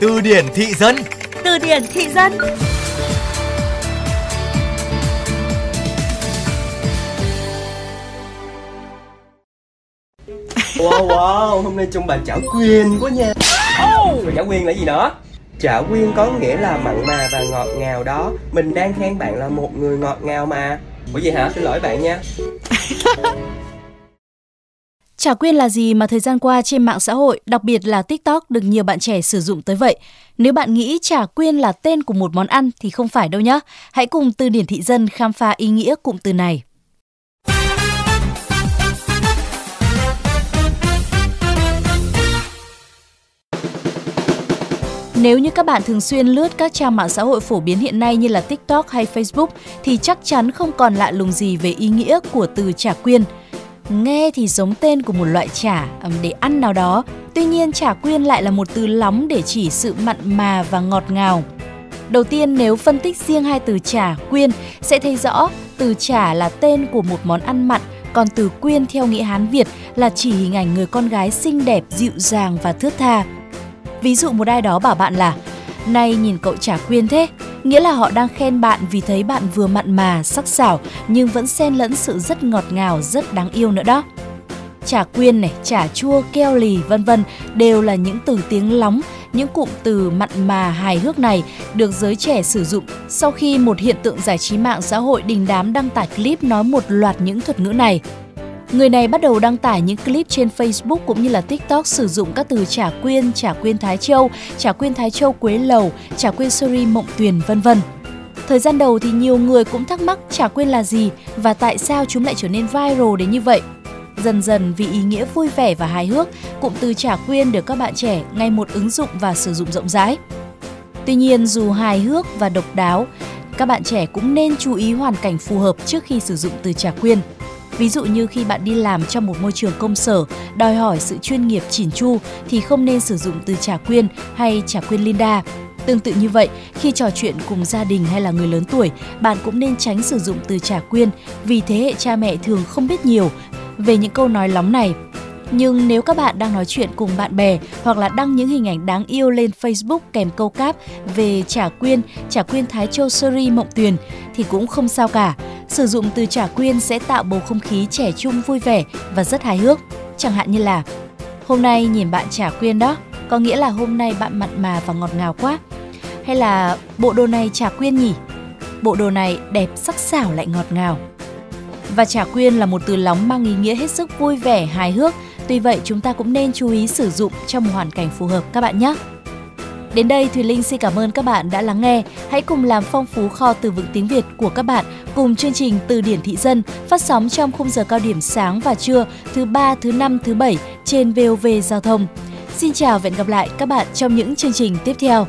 Từ điển thị dân. Từ điển thị dân. Wow wow, hôm nay trông bà chảo quyên quá nha. Rồi chảo quyên là gì nữa? Chảo quyên có nghĩa là mặn mà và ngọt ngào đó. Mình đang khen bạn là một người ngọt ngào mà. Ủa gì hả? Xin lỗi bạn nha Chả quyên là gì mà thời gian qua trên mạng xã hội, đặc biệt là TikTok được nhiều bạn trẻ sử dụng tới vậy. Nếu bạn nghĩ chả quyên là tên của một món ăn thì không phải đâu nhé. Hãy cùng từ điển thị dân khám phá ý nghĩa cụm từ này. Nếu như các bạn thường xuyên lướt các trang mạng xã hội phổ biến hiện nay như là TikTok hay Facebook thì chắc chắn không còn lạ lùng gì về ý nghĩa của từ chả quyên. Nghe thì giống tên của một loại chả để ăn nào đó, tuy nhiên chả quyên lại là một từ lóng để chỉ sự mặn mà và ngọt ngào. Đầu tiên nếu phân tích riêng hai từ chả, quyên sẽ thấy rõ từ chả là tên của một món ăn mặn, còn từ quyên theo nghĩa Hán Việt là chỉ hình ảnh người con gái xinh đẹp, dịu dàng và thướt tha. Ví dụ một ai đó bảo bạn là Này nhìn cậu chả quyên thế Nghĩa là họ đang khen bạn vì thấy bạn vừa mặn mà, sắc sảo Nhưng vẫn xen lẫn sự rất ngọt ngào, rất đáng yêu nữa đó Chả quyên này, chả chua, keo lì vân vân đều là những từ tiếng lóng những cụm từ mặn mà hài hước này được giới trẻ sử dụng sau khi một hiện tượng giải trí mạng xã hội đình đám đăng tải clip nói một loạt những thuật ngữ này. Người này bắt đầu đăng tải những clip trên Facebook cũng như là TikTok sử dụng các từ trả quyên, trả quyên Thái Châu, trả quyên Thái Châu Quế Lầu, trả quyên Suri Mộng Tuyền vân vân. Thời gian đầu thì nhiều người cũng thắc mắc trả quyên là gì và tại sao chúng lại trở nên viral đến như vậy. Dần dần vì ý nghĩa vui vẻ và hài hước, cụm từ trả quyên được các bạn trẻ ngay một ứng dụng và sử dụng rộng rãi. Tuy nhiên dù hài hước và độc đáo, các bạn trẻ cũng nên chú ý hoàn cảnh phù hợp trước khi sử dụng từ trả quyên. Ví dụ như khi bạn đi làm trong một môi trường công sở, đòi hỏi sự chuyên nghiệp chỉn chu thì không nên sử dụng từ trả quyên hay trả quyên Linda. Tương tự như vậy, khi trò chuyện cùng gia đình hay là người lớn tuổi, bạn cũng nên tránh sử dụng từ trả quyên vì thế hệ cha mẹ thường không biết nhiều về những câu nói lóng này. Nhưng nếu các bạn đang nói chuyện cùng bạn bè hoặc là đăng những hình ảnh đáng yêu lên Facebook kèm câu cáp về trả quyên, trả quyên Thái Châu Seri Mộng Tuyền thì cũng không sao cả. Sử dụng từ trả quyên sẽ tạo bầu không khí trẻ trung vui vẻ và rất hài hước. Chẳng hạn như là Hôm nay nhìn bạn trả quyên đó, có nghĩa là hôm nay bạn mặn mà và ngọt ngào quá. Hay là bộ đồ này trả quyên nhỉ? Bộ đồ này đẹp sắc sảo lại ngọt ngào. Và trả quyên là một từ lóng mang ý nghĩa hết sức vui vẻ, hài hước. Tuy vậy chúng ta cũng nên chú ý sử dụng trong một hoàn cảnh phù hợp các bạn nhé. Đến đây Thùy Linh xin cảm ơn các bạn đã lắng nghe. Hãy cùng làm phong phú kho từ vựng tiếng Việt của các bạn cùng chương trình Từ điển thị dân phát sóng trong khung giờ cao điểm sáng và trưa thứ ba, thứ năm, thứ bảy trên VOV Giao thông. Xin chào và hẹn gặp lại các bạn trong những chương trình tiếp theo.